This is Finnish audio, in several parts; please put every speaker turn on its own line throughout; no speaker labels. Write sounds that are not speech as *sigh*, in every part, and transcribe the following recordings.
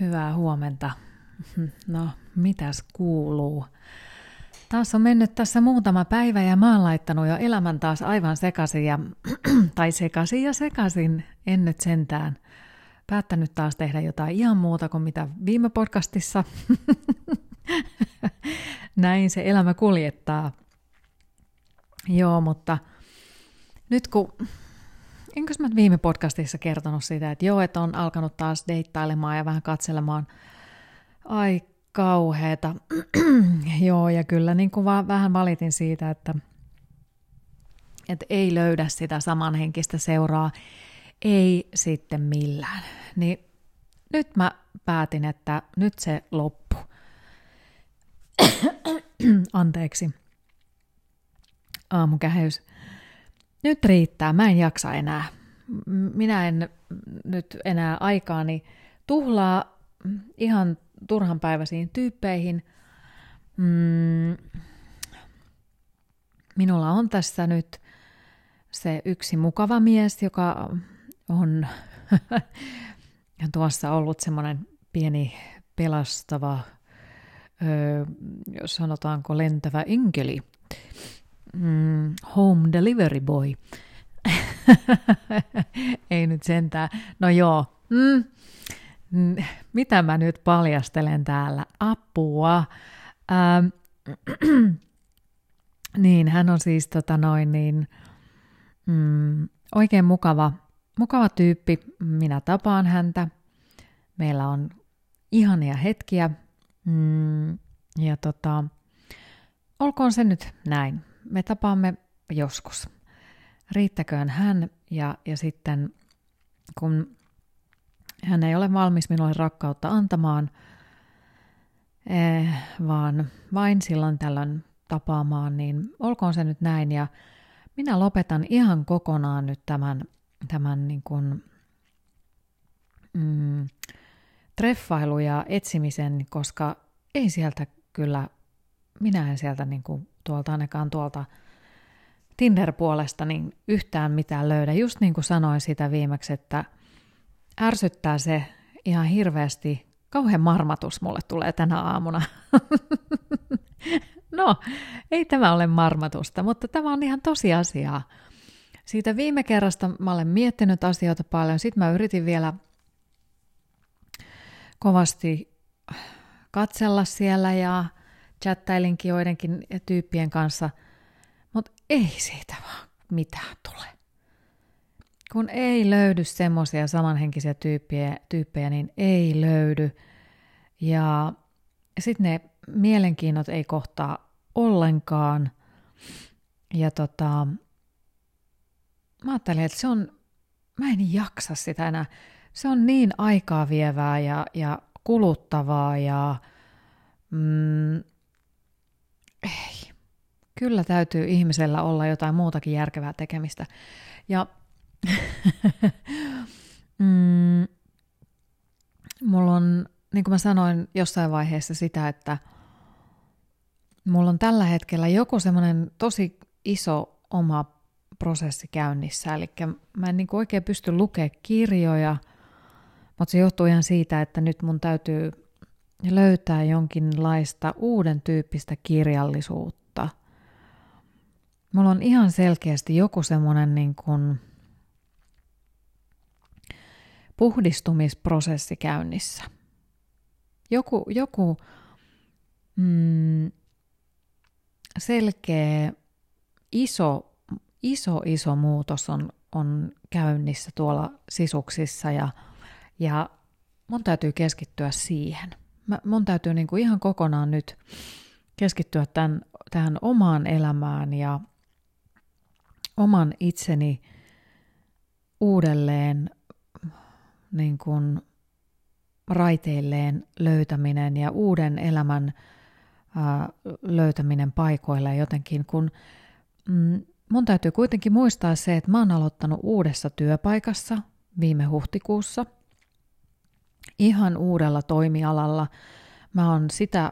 Hyvää huomenta. *laughs* No, mitäs kuuluu? Taas on mennyt tässä muutama päivä ja mä oon laittanut jo elämän taas aivan sekaisin ja, *clears throat* tai sekaisin ja sekaisin, en nyt sentään. Päättänyt taas tehdä jotain ihan muuta kuin mitä viime podcastissa. *laughs* Näin se elämä kuljettaa. Joo, mutta nyt kun enkö mä viime podcastissa kertonut sitä, että joo, että on alkanut taas deittailemaan ja vähän katselemaan. Ai kauheeta. *clears throat* joo, ja kyllä niin kuin vaan vähän valitin siitä, että, että ei löydä sitä samanhenkistä seuraa. Ei sitten millään. Niin nyt mä päätin, että nyt se loppu. *clears throat* Anteeksi. Aamukäheys nyt riittää, mä en jaksa enää. Minä en nyt enää aikaani tuhlaa ihan turhan päiväisiin tyyppeihin. Mm, minulla on tässä nyt se yksi mukava mies, joka on *laughs* tuossa ollut semmoinen pieni pelastava, sanotaanko lentävä enkeli mm, home delivery boy. *laughs* Ei nyt sentään. No joo. Mm. Mitä mä nyt paljastelen täällä? Apua. Ähm. *clears throat* niin, hän on siis tota noin niin, mm, oikein mukava, mukava tyyppi. Minä tapaan häntä. Meillä on ihania hetkiä. Mm, ja tota, olkoon se nyt näin me tapaamme joskus. Riittäköön hän ja, ja sitten kun hän ei ole valmis minulle rakkautta antamaan, eh, vaan vain silloin tällöin tapaamaan, niin olkoon se nyt näin. Ja minä lopetan ihan kokonaan nyt tämän, tämän niin kuin, mm, treffailu ja etsimisen, koska ei sieltä kyllä, minä en sieltä niin kuin tuolta ainakaan tuolta Tinder-puolesta niin yhtään mitään löydä. Just niin kuin sanoin sitä viimeksi, että ärsyttää se ihan hirveästi. Kauhean marmatus mulle tulee tänä aamuna. *laughs* no, ei tämä ole marmatusta, mutta tämä on ihan tosiasiaa. Siitä viime kerrasta mä olen miettinyt asioita paljon. Sitten mä yritin vielä kovasti katsella siellä ja chattailinkin joidenkin tyyppien kanssa, mutta ei siitä vaan mitään tule. Kun ei löydy semmoisia samanhenkisiä tyyppejä, tyyppejä, niin ei löydy. Ja sitten ne mielenkiinnot ei kohtaa ollenkaan. Ja tota, mä ajattelin, että se on, mä en jaksa sitä enää. Se on niin aikaa vievää ja, ja kuluttavaa ja mm, ei. Kyllä täytyy ihmisellä olla jotain muutakin järkevää tekemistä. Ja *laughs* mm, mulla on, niin kuin mä sanoin jossain vaiheessa sitä, että mulla on tällä hetkellä joku semmoinen tosi iso oma prosessi käynnissä. Eli mä en niin oikein pysty lukemaan kirjoja, mutta se johtuu ihan siitä, että nyt mun täytyy löytää jonkinlaista uuden tyyppistä kirjallisuutta. Mulla on ihan selkeästi joku semmoinen niin kuin puhdistumisprosessi käynnissä. Joku, joku mm, selkeä, iso, iso, iso muutos on, on käynnissä tuolla sisuksissa ja, ja mun täytyy keskittyä siihen – mä, mun täytyy niin kuin ihan kokonaan nyt keskittyä tämän, tähän omaan elämään ja oman itseni uudelleen niin kuin raiteilleen löytäminen ja uuden elämän ää, löytäminen paikoille jotenkin, kun mm, mun täytyy kuitenkin muistaa se, että mä oon aloittanut uudessa työpaikassa viime huhtikuussa – ihan uudella toimialalla. Mä oon sitä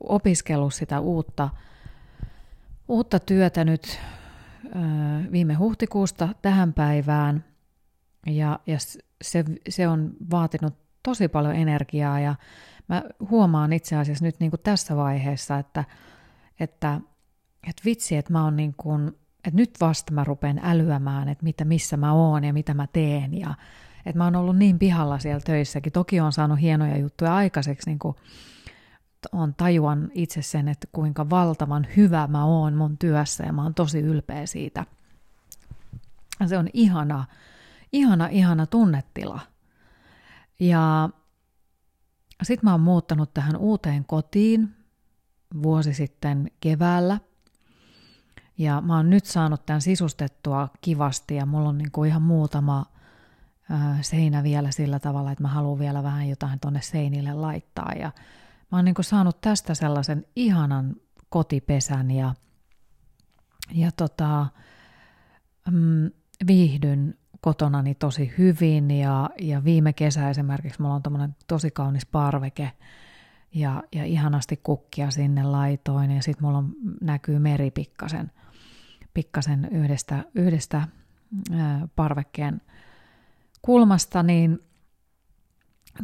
opiskellut sitä uutta, uutta työtä nyt viime huhtikuusta tähän päivään ja, ja se, se on vaatinut tosi paljon energiaa ja mä huomaan itse asiassa nyt niin kuin tässä vaiheessa, että, että, että vitsi, että mä oon niin kuin, että nyt vasta mä rupean älyämään, että mitä, missä mä oon ja mitä mä teen ja että mä oon ollut niin pihalla siellä töissäkin. Toki on saanut hienoja juttuja aikaiseksi, niin kuin on tajuan itse sen, että kuinka valtavan hyvä mä oon mun työssä ja mä oon tosi ylpeä siitä. Se on ihana, ihana, ihana tunnetila. Ja sitten mä oon muuttanut tähän uuteen kotiin vuosi sitten keväällä. Ja mä oon nyt saanut tämän sisustettua kivasti ja mulla on niinku ihan muutama seinä vielä sillä tavalla, että mä haluan vielä vähän jotain tonne seinille laittaa. Ja mä oon niinku saanut tästä sellaisen ihanan kotipesän ja, ja tota, mm, viihdyn kotonani tosi hyvin ja, ja viime kesä esimerkiksi mulla on tosi kaunis parveke ja, ja ihanasti kukkia sinne laitoin ja sitten mulla on, näkyy meri pikkasen, pikkasen yhdestä, yhdestä ää, parvekkeen kulmasta, niin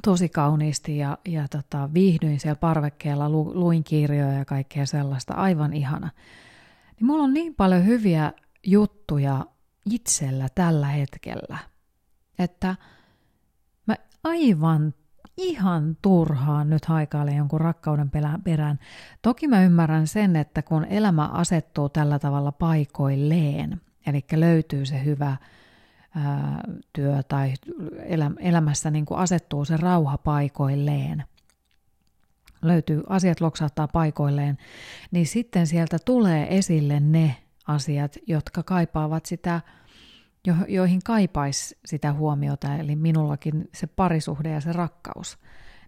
tosi kauniisti ja, ja tota, viihdyin siellä parvekkeella, lu, luin kirjoja ja kaikkea sellaista, aivan ihana. Niin mulla on niin paljon hyviä juttuja itsellä tällä hetkellä, että mä aivan ihan turhaan nyt haikailen jonkun rakkauden perään. Toki mä ymmärrän sen, että kun elämä asettuu tällä tavalla paikoilleen, eli löytyy se hyvä ää, työ tai elämässä niin kuin asettuu se rauha paikoilleen, löytyy, asiat loksahtaa paikoilleen, niin sitten sieltä tulee esille ne asiat, jotka kaipaavat sitä, jo, joihin kaipaisi sitä huomiota, eli minullakin se parisuhde ja se rakkaus.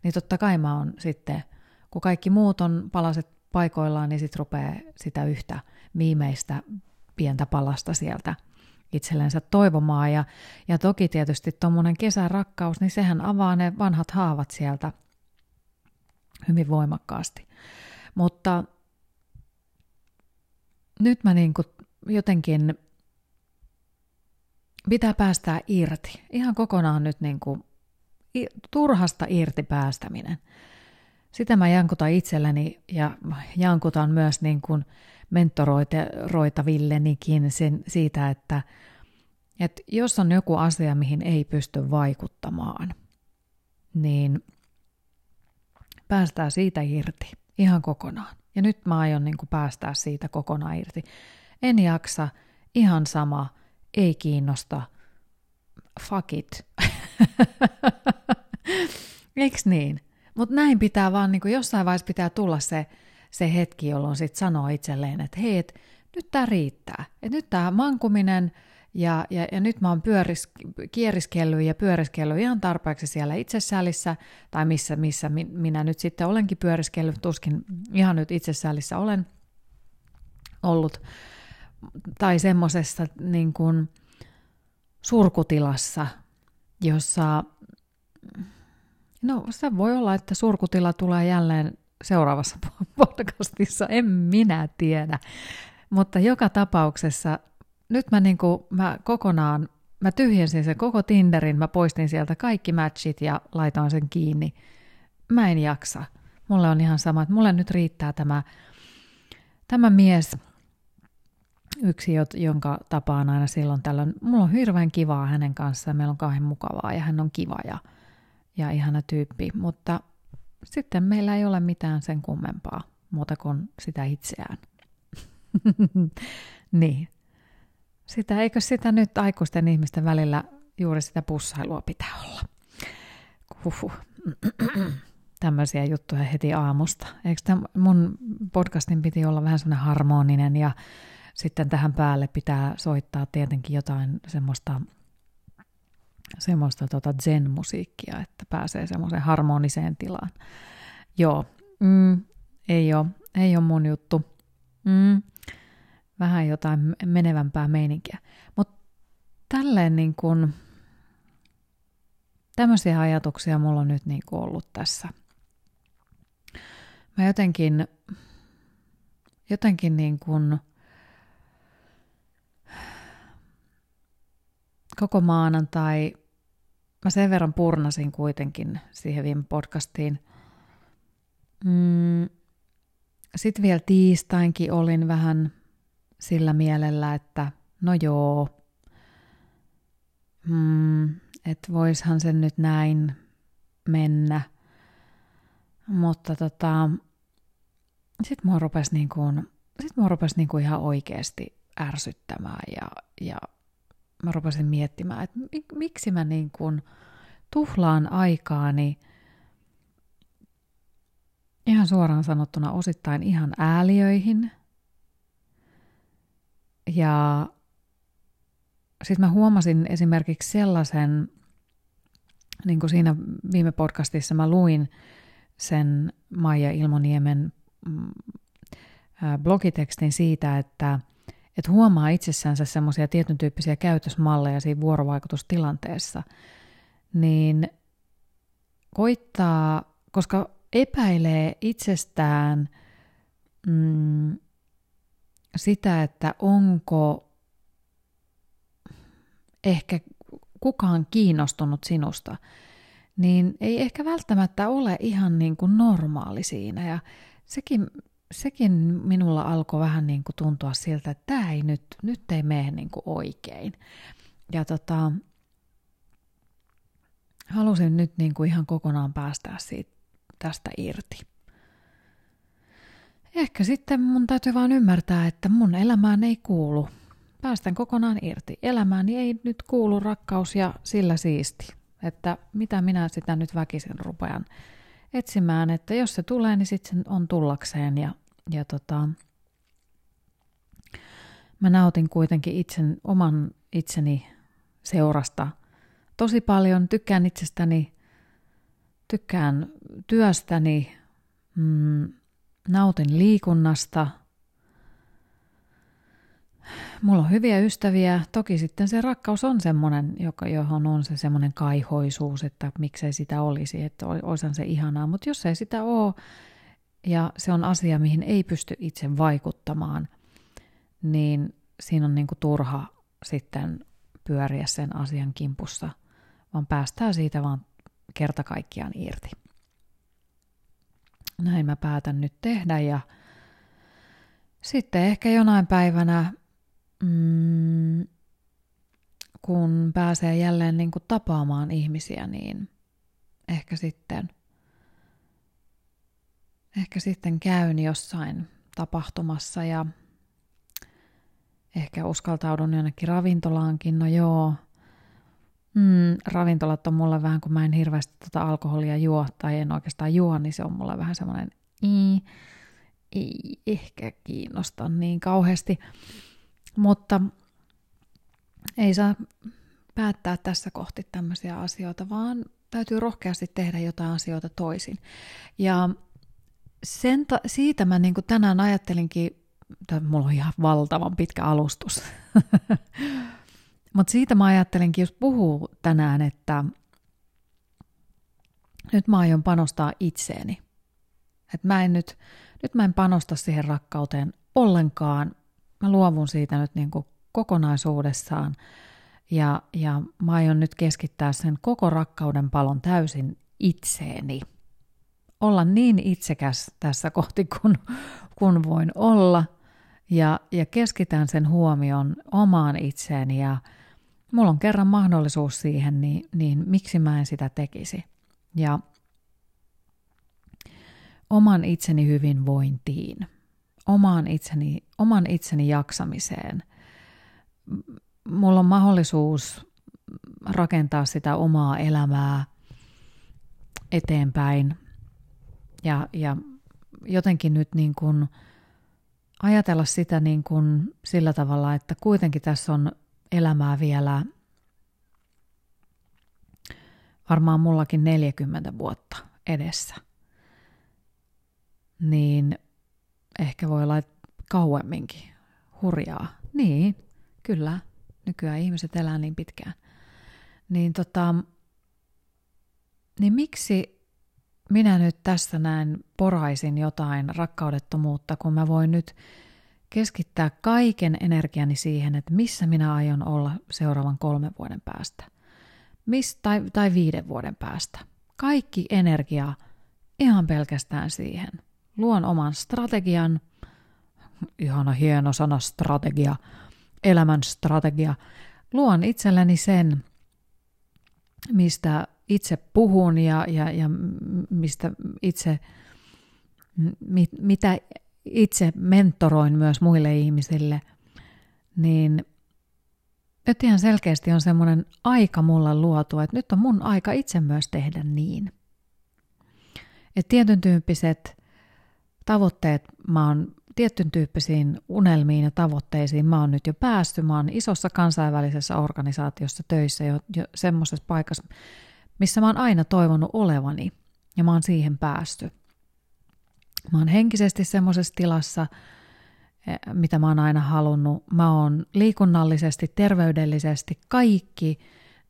Niin totta kai mä oon sitten, kun kaikki muut on palaset paikoillaan, niin sitten rupeaa sitä yhtä viimeistä pientä palasta sieltä itsellensä toivomaan. Ja, ja toki tietysti tuommoinen kesärakkaus, niin sehän avaa ne vanhat haavat sieltä hyvin voimakkaasti. Mutta nyt mä niin kuin jotenkin pitää päästää irti. Ihan kokonaan nyt niin kuin turhasta irti päästäminen. Sitä mä jankutan itselleni ja jankutan myös niin kuin mentoroitavillenikin sen, siitä, että, että jos on joku asia, mihin ei pysty vaikuttamaan, niin päästää siitä irti ihan kokonaan. Ja nyt mä aion niin kuin päästää siitä kokonaan irti. En jaksa, ihan sama, ei kiinnosta, fuck it. *laughs* Eiks niin? Mutta näin pitää vaan, niin kuin jossain vaiheessa pitää tulla se, se hetki, jolloin sit sanoo itselleen, että hei, et, nyt tämä riittää. Et nyt tämä mankuminen ja, ja, ja nyt mä oon pyöris, kieriskellyt ja pyöriskellyt ihan tarpeeksi siellä itsessälissä, tai missä, missä minä nyt sitten olenkin pyöriskellyt, tuskin ihan nyt itsessälissä olen ollut, tai semmoisessa niin kuin surkutilassa, jossa, no se voi olla, että surkutila tulee jälleen seuraavassa podcastissa, en minä tiedä. Mutta joka tapauksessa nyt mä, niin kuin, mä kokonaan, mä tyhjensin sen koko Tinderin, mä poistin sieltä kaikki matchit ja laitoin sen kiinni. Mä en jaksa. Mulle on ihan sama, että mulle nyt riittää tämä, tämä mies, yksi, jonka tapaan aina silloin tällöin. Mulla on hirveän kivaa hänen kanssaan, meillä on kauhean mukavaa ja hän on kiva ja, ja ihana tyyppi, mutta sitten meillä ei ole mitään sen kummempaa muuta kuin sitä itseään. *laughs* niin. Sitä, eikö sitä nyt aikuisten ihmisten välillä juuri sitä pussailua pitää olla? Huhhuh. *clears throat* Tämmöisiä juttuja heti aamusta. Eikö tämän mun podcastin piti olla vähän semmoinen harmoninen ja sitten tähän päälle pitää soittaa tietenkin jotain semmoista semmoista tota zen-musiikkia, että pääsee semmoiseen harmoniseen tilaan. Joo, mm, ei ole, ei mun juttu. Mm, vähän jotain menevämpää meininkiä. Mutta tälleen niin kuin, tämmöisiä ajatuksia mulla on nyt niin ollut tässä. Mä jotenkin, jotenkin niin kuin koko maanantai mä sen verran purnasin kuitenkin siihen viime podcastiin. Mm, Sitten vielä tiistainkin olin vähän sillä mielellä, että no joo, mm, että voishan sen nyt näin mennä. Mutta tota, sitten mua rupesi, niin kuin, sit mua rupesi niin kuin ihan oikeasti ärsyttämään ja, ja mä rupesin miettimään, että miksi mä niin kuin tuhlaan aikaani ihan suoraan sanottuna osittain ihan ääliöihin. Ja sitten mä huomasin esimerkiksi sellaisen, niin kuin siinä viime podcastissa mä luin sen Maija Ilmoniemen mm, blogitekstin siitä, että, että huomaa itsessänsä semmoisia tietyn tyyppisiä käytösmalleja siinä vuorovaikutustilanteessa, niin koittaa, koska epäilee itsestään mm, sitä, että onko ehkä kukaan kiinnostunut sinusta, niin ei ehkä välttämättä ole ihan niin kuin normaali siinä. Ja sekin, sekin minulla alkoi vähän niin kuin tuntua siltä, että tämä ei nyt, nyt ei mene niin kuin oikein. Ja tota, halusin nyt niin kuin ihan kokonaan päästää siitä, tästä irti. Ehkä sitten mun täytyy vaan ymmärtää, että mun elämään ei kuulu. Päästän kokonaan irti. Elämääni ei nyt kuulu rakkaus ja sillä siisti. Että mitä minä sitä nyt väkisin rupean etsimään, että jos se tulee, niin sitten on tullakseen. Ja, ja tota, mä nautin kuitenkin itsen, oman itseni seurasta tosi paljon. Tykkään itsestäni, tykkään työstäni, mm, nautin liikunnasta. Mulla on hyviä ystäviä. Toki sitten se rakkaus on semmoinen, joka, johon on se semmoinen kaihoisuus, että miksei sitä olisi, että olisihan se ihanaa. Mutta jos ei sitä ole, ja se on asia, mihin ei pysty itse vaikuttamaan, niin siinä on niinku turha sitten pyöriä sen asian kimpussa, vaan päästään siitä vaan kerta kaikkiaan irti. Näin mä päätän nyt tehdä ja sitten ehkä jonain päivänä, mm, kun pääsee jälleen niin kuin tapaamaan ihmisiä, niin ehkä sitten, ehkä sitten käyn jossain tapahtumassa ja ehkä uskaltaudun jonnekin ravintolaankin. No joo, Mm, ravintolat on mulle vähän, kun mä en hirveästi tota alkoholia juo tai en oikeastaan juo, niin se on mulle vähän semmoinen, ei, ei ehkä kiinnosta niin kauheasti. Mutta ei saa päättää tässä kohti tämmöisiä asioita, vaan täytyy rohkeasti tehdä jotain asioita toisin. Ja sen ta- siitä mä niin tänään ajattelinkin, että mulla on ihan valtavan pitkä alustus, *laughs* Mutta siitä mä ajattelenkin jos puhuu tänään, että nyt mä aion panostaa itseeni. Että mä en nyt, nyt mä en panosta siihen rakkauteen ollenkaan. Mä luovun siitä nyt niin kuin kokonaisuudessaan. Ja, ja mä aion nyt keskittää sen koko rakkauden palon täysin itseeni. Olla niin itsekäs tässä kohti, kun, kun voin olla. Ja, ja keskitän sen huomion omaan itseeni ja, mulla on kerran mahdollisuus siihen, niin, niin miksi mä en sitä tekisi. Ja oman itseni hyvinvointiin, oman itseni, oman itseni jaksamiseen. Mulla on mahdollisuus rakentaa sitä omaa elämää eteenpäin ja, ja jotenkin nyt niin kuin ajatella sitä niin kuin sillä tavalla, että kuitenkin tässä on elämää vielä varmaan mullakin 40 vuotta edessä. Niin ehkä voi olla kauemminkin. Hurjaa. Niin, kyllä. Nykyään ihmiset elää niin pitkään. Niin tota, niin miksi minä nyt tässä näin poraisin jotain rakkaudettomuutta, kun mä voin nyt keskittää kaiken energiani siihen, että missä minä aion olla seuraavan kolmen vuoden päästä. Mis, tai, tai viiden vuoden päästä. Kaikki energia ihan pelkästään siihen. Luon oman strategian, ihana hieno sana strategia, elämän strategia. Luon itselleni sen, mistä itse puhun ja, ja, ja mistä itse, mit, mitä itse mentoroin myös muille ihmisille, niin nyt ihan selkeästi on semmoinen aika mulla luotu, että nyt on mun aika itse myös tehdä niin. Että tietyn tyyppiset tavoitteet mä oon tietyn tyyppisiin unelmiin ja tavoitteisiin mä oon nyt jo päässyt. Mä oon isossa kansainvälisessä organisaatiossa töissä jo, jo semmoisessa paikassa, missä mä oon aina toivonut olevani ja mä oon siihen päästy. Mä oon henkisesti semmoisessa tilassa, eh, mitä mä oon aina halunnut. Mä oon liikunnallisesti, terveydellisesti, kaikki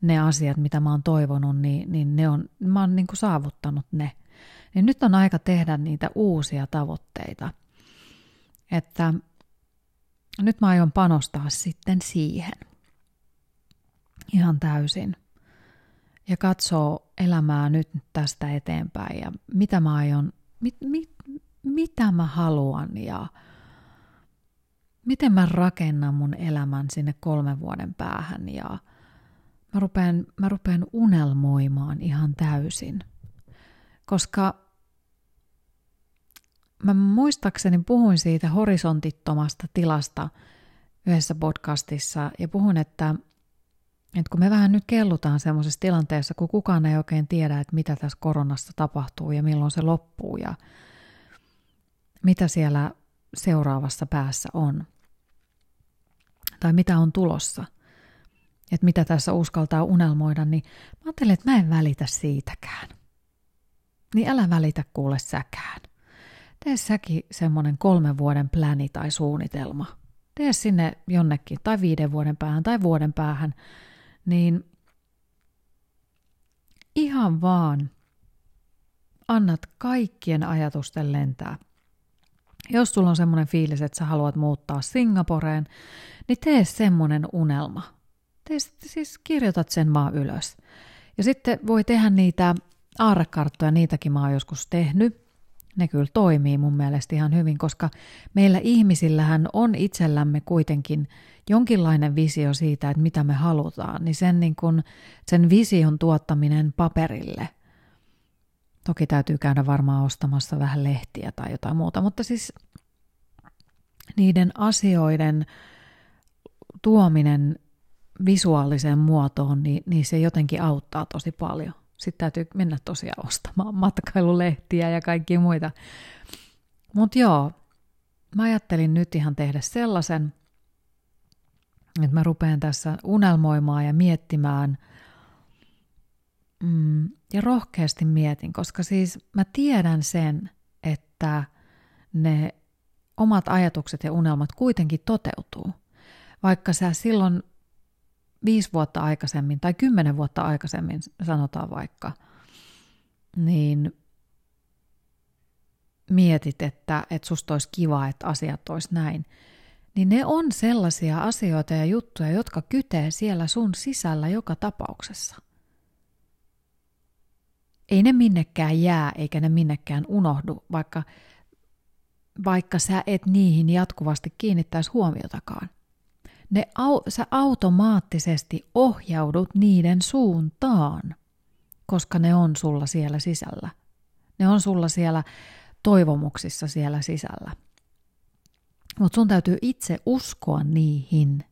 ne asiat, mitä mä oon toivonut, niin, niin ne on, mä oon niin kuin saavuttanut ne. Niin nyt on aika tehdä niitä uusia tavoitteita. Että nyt mä aion panostaa sitten siihen ihan täysin ja katsoo elämää nyt tästä eteenpäin ja mitä mä aion, mit, mit, mitä mä haluan ja miten mä rakennan mun elämän sinne kolmen vuoden päähän ja mä rupean, mä rupean unelmoimaan ihan täysin. Koska mä muistaakseni puhuin siitä horisontittomasta tilasta yhdessä podcastissa ja puhun, että, että kun me vähän nyt kellutaan semmoisessa tilanteessa, kun kukaan ei oikein tiedä, että mitä tässä koronassa tapahtuu ja milloin se loppuu ja mitä siellä seuraavassa päässä on. Tai mitä on tulossa. Että mitä tässä uskaltaa unelmoida, niin mä ajattelin, että mä en välitä siitäkään. Niin älä välitä kuule säkään. Tee säkin semmoinen kolmen vuoden pläni tai suunnitelma. Tee sinne jonnekin, tai viiden vuoden päähän, tai vuoden päähän, niin ihan vaan annat kaikkien ajatusten lentää – jos sulla on semmoinen fiilis, että sä haluat muuttaa Singaporeen, niin tee semmoinen unelma. Tee, siis kirjoitat sen vaan ylös. Ja sitten voi tehdä niitä aarrekarttoja, niitäkin mä oon joskus tehnyt. Ne kyllä toimii mun mielestä ihan hyvin, koska meillä ihmisillähän on itsellämme kuitenkin jonkinlainen visio siitä, että mitä me halutaan, niin sen, niin kun, sen vision tuottaminen paperille – Toki täytyy käydä varmaan ostamassa vähän lehtiä tai jotain muuta, mutta siis niiden asioiden tuominen visuaaliseen muotoon, niin, niin se jotenkin auttaa tosi paljon. Sitten täytyy mennä tosiaan ostamaan matkailulehtiä ja kaikkia muita. Mutta joo, mä ajattelin nyt ihan tehdä sellaisen, että mä rupean tässä unelmoimaan ja miettimään – Mm, ja rohkeasti mietin, koska siis mä tiedän sen, että ne omat ajatukset ja unelmat kuitenkin toteutuu. Vaikka sä silloin viisi vuotta aikaisemmin tai kymmenen vuotta aikaisemmin, sanotaan vaikka, niin mietit, että, että susta olisi kiva, että asiat olisi näin, niin ne on sellaisia asioita ja juttuja, jotka kytee siellä sun sisällä joka tapauksessa – ei ne minnekään jää eikä ne minnekään unohdu, vaikka, vaikka sä et niihin jatkuvasti kiinnittäisi huomiotakaan. Ne, au, sä automaattisesti ohjaudut niiden suuntaan, koska ne on sulla siellä sisällä. Ne on sulla siellä toivomuksissa siellä sisällä. Mutta sun täytyy itse uskoa niihin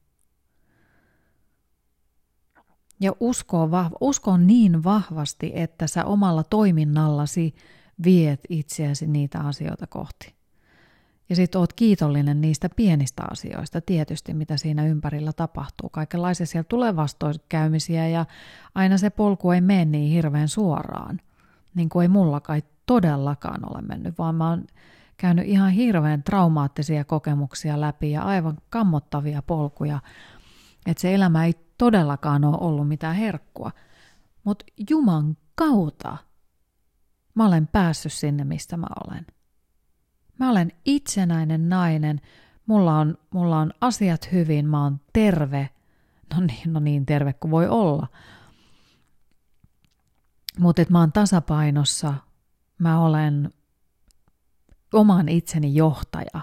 ja uskoo, vahva, uskoo niin vahvasti, että sä omalla toiminnallasi viet itseäsi niitä asioita kohti. Ja sit oot kiitollinen niistä pienistä asioista tietysti, mitä siinä ympärillä tapahtuu. Kaikenlaisia siellä tulee vastoinkäymisiä ja aina se polku ei mene niin hirveän suoraan. Niin kuin ei mulla kai todellakaan ole mennyt, vaan mä oon käynyt ihan hirveän traumaattisia kokemuksia läpi ja aivan kammottavia polkuja. Että se elämä ei todellakaan ole ollut mitään herkkua. Mutta Juman kautta mä olen päässyt sinne, mistä mä olen. Mä olen itsenäinen nainen, mulla on, mulla on asiat hyvin, mä oon terve, no niin, no niin terve kuin voi olla. Mutta mä oon tasapainossa, mä olen oman itseni johtaja.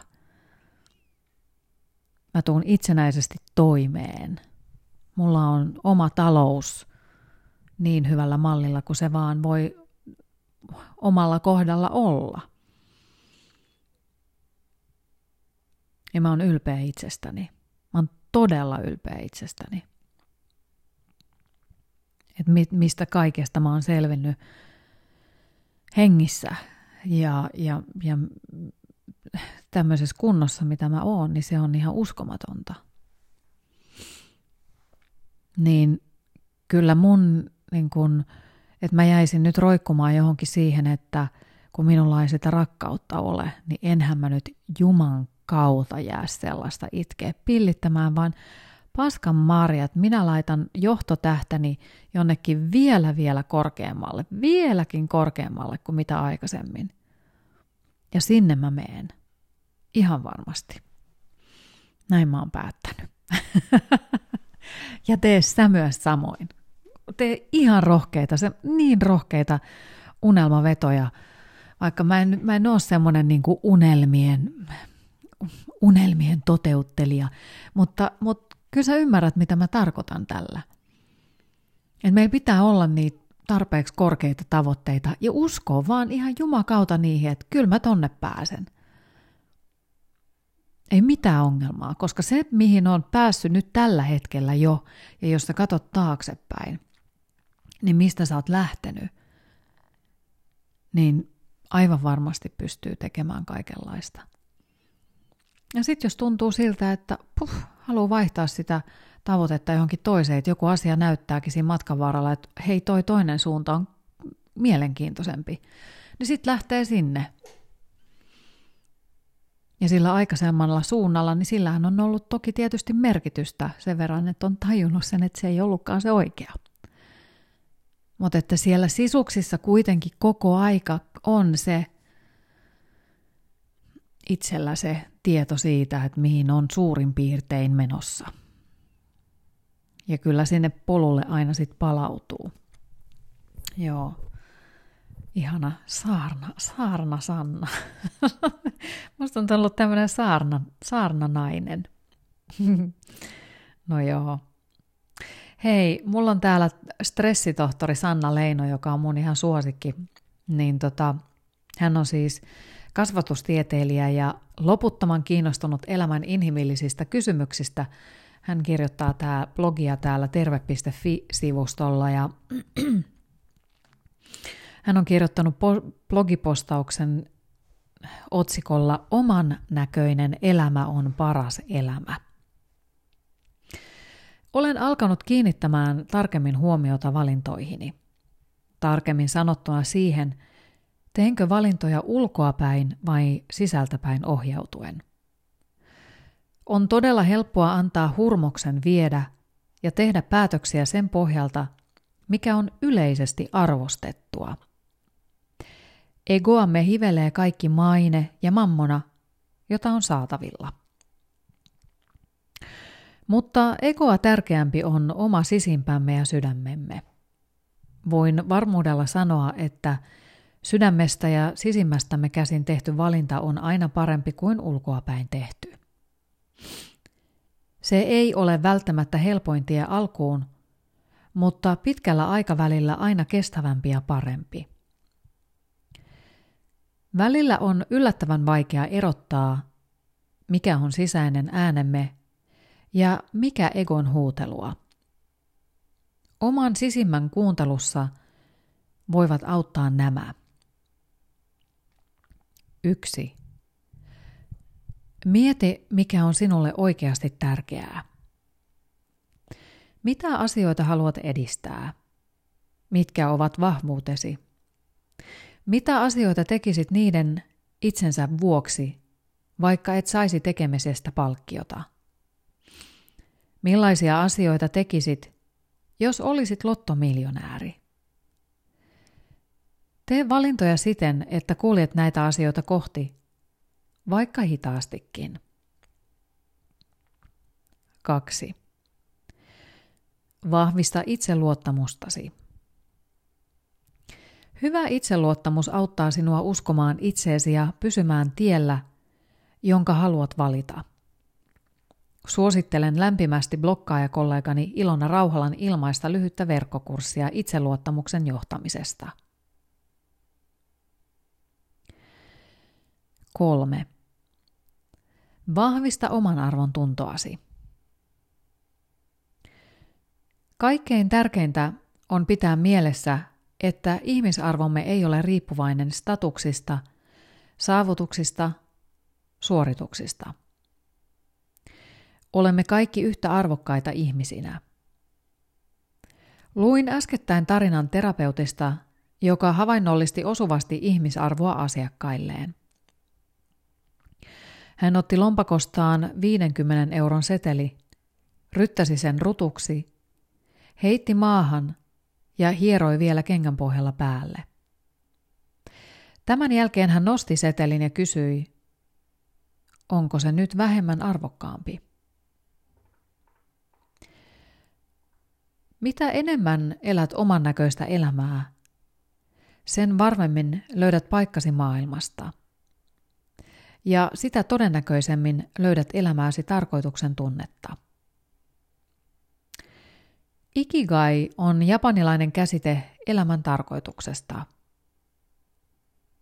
Mä tuun itsenäisesti toimeen. Mulla on oma talous niin hyvällä mallilla kuin se vaan voi omalla kohdalla olla. Ja mä oon ylpeä itsestäni. Mä oon todella ylpeä itsestäni. Että mistä kaikesta mä oon selvinnyt hengissä ja, ja, ja tämmöisessä kunnossa, mitä mä oon, niin se on ihan uskomatonta. Niin kyllä mun, niin kun, että mä jäisin nyt roikkumaan johonkin siihen, että kun minulla ei sitä rakkautta ole, niin enhän mä nyt Juman kautta jää sellaista itkeä pillittämään, vaan paskan marjat, minä laitan johtotähtäni jonnekin vielä vielä korkeammalle, vieläkin korkeammalle kuin mitä aikaisemmin. Ja sinne mä meen. Ihan varmasti. Näin mä oon päättänyt. *laughs* ja tee sä myös samoin. Tee ihan rohkeita, se, niin rohkeita unelmavetoja, vaikka mä en, mä en ole semmoinen niin unelmien, unelmien toteuttelija, mutta, mutta Kyllä sä ymmärrät, mitä mä tarkoitan tällä. Et meillä pitää olla niitä tarpeeksi korkeita tavoitteita ja uskoa vaan ihan jumakauta niihin, että kyllä mä tonne pääsen. Ei mitään ongelmaa, koska se, mihin on päässyt nyt tällä hetkellä jo, ja jos sä katsot taaksepäin, niin mistä sä oot lähtenyt, niin aivan varmasti pystyy tekemään kaikenlaista. Ja sitten jos tuntuu siltä, että puh, haluaa vaihtaa sitä tavoitetta johonkin toiseen, että joku asia näyttääkin siinä matkan varrella, että hei toi toinen suunta on mielenkiintoisempi, niin sitten lähtee sinne. Ja sillä aikaisemmalla suunnalla, niin sillähän on ollut toki tietysti merkitystä sen verran, että on tajunnut sen, että se ei ollutkaan se oikea. Mutta että siellä sisuksissa kuitenkin koko aika on se itsellä se tieto siitä, että mihin on suurin piirtein menossa. Ja kyllä sinne polulle aina sitten palautuu. Joo. Ihana saarna, saarna Sanna. *laughs* Musta on tullut tämmöinen saarna, saarnanainen. *laughs* no joo. Hei, mulla on täällä stressitohtori Sanna Leino, joka on mun ihan suosikki. Niin tota, hän on siis kasvatustieteilijä ja loputtoman kiinnostunut elämän inhimillisistä kysymyksistä. Hän kirjoittaa tää blogia täällä terve.fi-sivustolla ja *clears throat* hän on kirjoittanut po- blogipostauksen otsikolla Oman näköinen elämä on paras elämä. Olen alkanut kiinnittämään tarkemmin huomiota valintoihini. Tarkemmin sanottuna siihen, Teenkö valintoja ulkoapäin vai sisältäpäin ohjautuen? On todella helppoa antaa hurmoksen viedä ja tehdä päätöksiä sen pohjalta, mikä on yleisesti arvostettua. Egoamme hivelee kaikki maine ja mammona, jota on saatavilla. Mutta egoa tärkeämpi on oma sisimpämme ja sydämemme. Voin varmuudella sanoa, että Sydämestä ja sisimmästämme käsin tehty valinta on aina parempi kuin ulkoapäin tehty. Se ei ole välttämättä helpoin tie alkuun, mutta pitkällä aikavälillä aina kestävämpi ja parempi. Välillä on yllättävän vaikea erottaa, mikä on sisäinen äänemme ja mikä egon huutelua. Oman sisimmän kuuntelussa voivat auttaa nämä. Yksi. Mieti, mikä on sinulle oikeasti tärkeää. Mitä asioita haluat edistää? Mitkä ovat vahvuutesi? Mitä asioita tekisit niiden itsensä vuoksi, vaikka et saisi tekemisestä palkkiota? Millaisia asioita tekisit, jos olisit lottomiljonääri? Tee valintoja siten, että kuljet näitä asioita kohti, vaikka hitaastikin. 2. Vahvista itseluottamustasi. Hyvä itseluottamus auttaa sinua uskomaan itseesi ja pysymään tiellä, jonka haluat valita. Suosittelen lämpimästi blokkaajakollegani Ilona Rauhalan ilmaista lyhyttä verkkokurssia itseluottamuksen johtamisesta. 3. Vahvista oman arvon tuntoasi. Kaikkein tärkeintä on pitää mielessä, että ihmisarvomme ei ole riippuvainen statuksista, saavutuksista, suorituksista. Olemme kaikki yhtä arvokkaita ihmisinä. Luin äskettäin tarinan terapeutista, joka havainnollisti osuvasti ihmisarvoa asiakkailleen. Hän otti lompakostaan 50 euron seteli, ryttäsi sen rutuksi, heitti maahan ja hieroi vielä kengän pohjalla päälle. Tämän jälkeen hän nosti setelin ja kysyi, onko se nyt vähemmän arvokkaampi. Mitä enemmän elät oman näköistä elämää, sen varmemmin löydät paikkasi maailmasta. Ja sitä todennäköisemmin löydät elämääsi tarkoituksen tunnetta. Ikigai on japanilainen käsite elämän tarkoituksesta.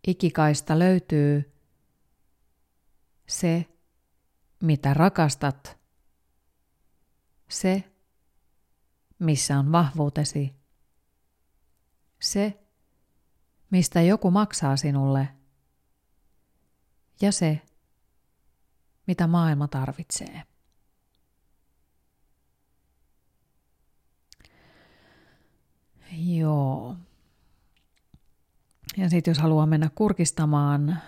Ikikaista löytyy se, mitä rakastat, se, missä on vahvuutesi, se, mistä joku maksaa sinulle, ja se, mitä maailma tarvitsee. Joo. Ja sitten jos haluaa mennä kurkistamaan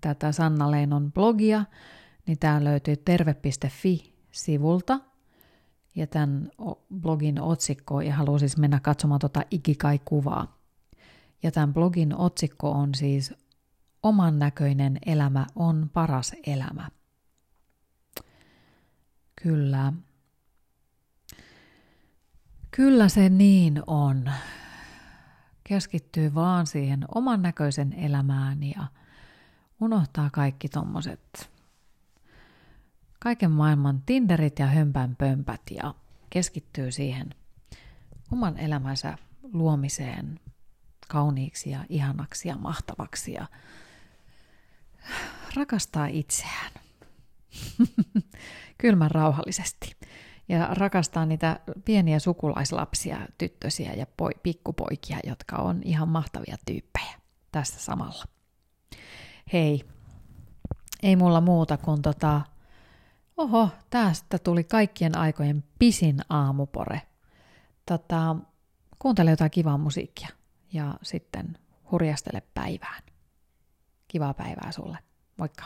tätä Sanna Leinon blogia, niin tämä löytyy terve.fi-sivulta. Ja tämän blogin otsikko, ja haluaa siis mennä katsomaan tuota Ikikai-kuvaa. Ja tämän blogin otsikko on siis Oman näköinen elämä on paras elämä. Kyllä, Kyllä se niin on. Keskittyy vaan siihen oman näköisen elämään ja unohtaa kaikki tommoset kaiken maailman tinderit ja hömpänpömpät ja keskittyy siihen oman elämänsä luomiseen kauniiksi ja ihanaksi ja mahtavaksi ja rakastaa itseään. *laughs* Kylmän rauhallisesti ja rakastaa niitä pieniä sukulaislapsia, tyttösiä ja poi, pikkupoikia, jotka on ihan mahtavia tyyppejä tässä samalla. Hei, ei mulla muuta kuin tota, oho, tästä tuli kaikkien aikojen pisin aamupore. Tota, kuuntele jotain kivaa musiikkia ja sitten hurjastele päivään. Kivaa päivää sulle. Moikka!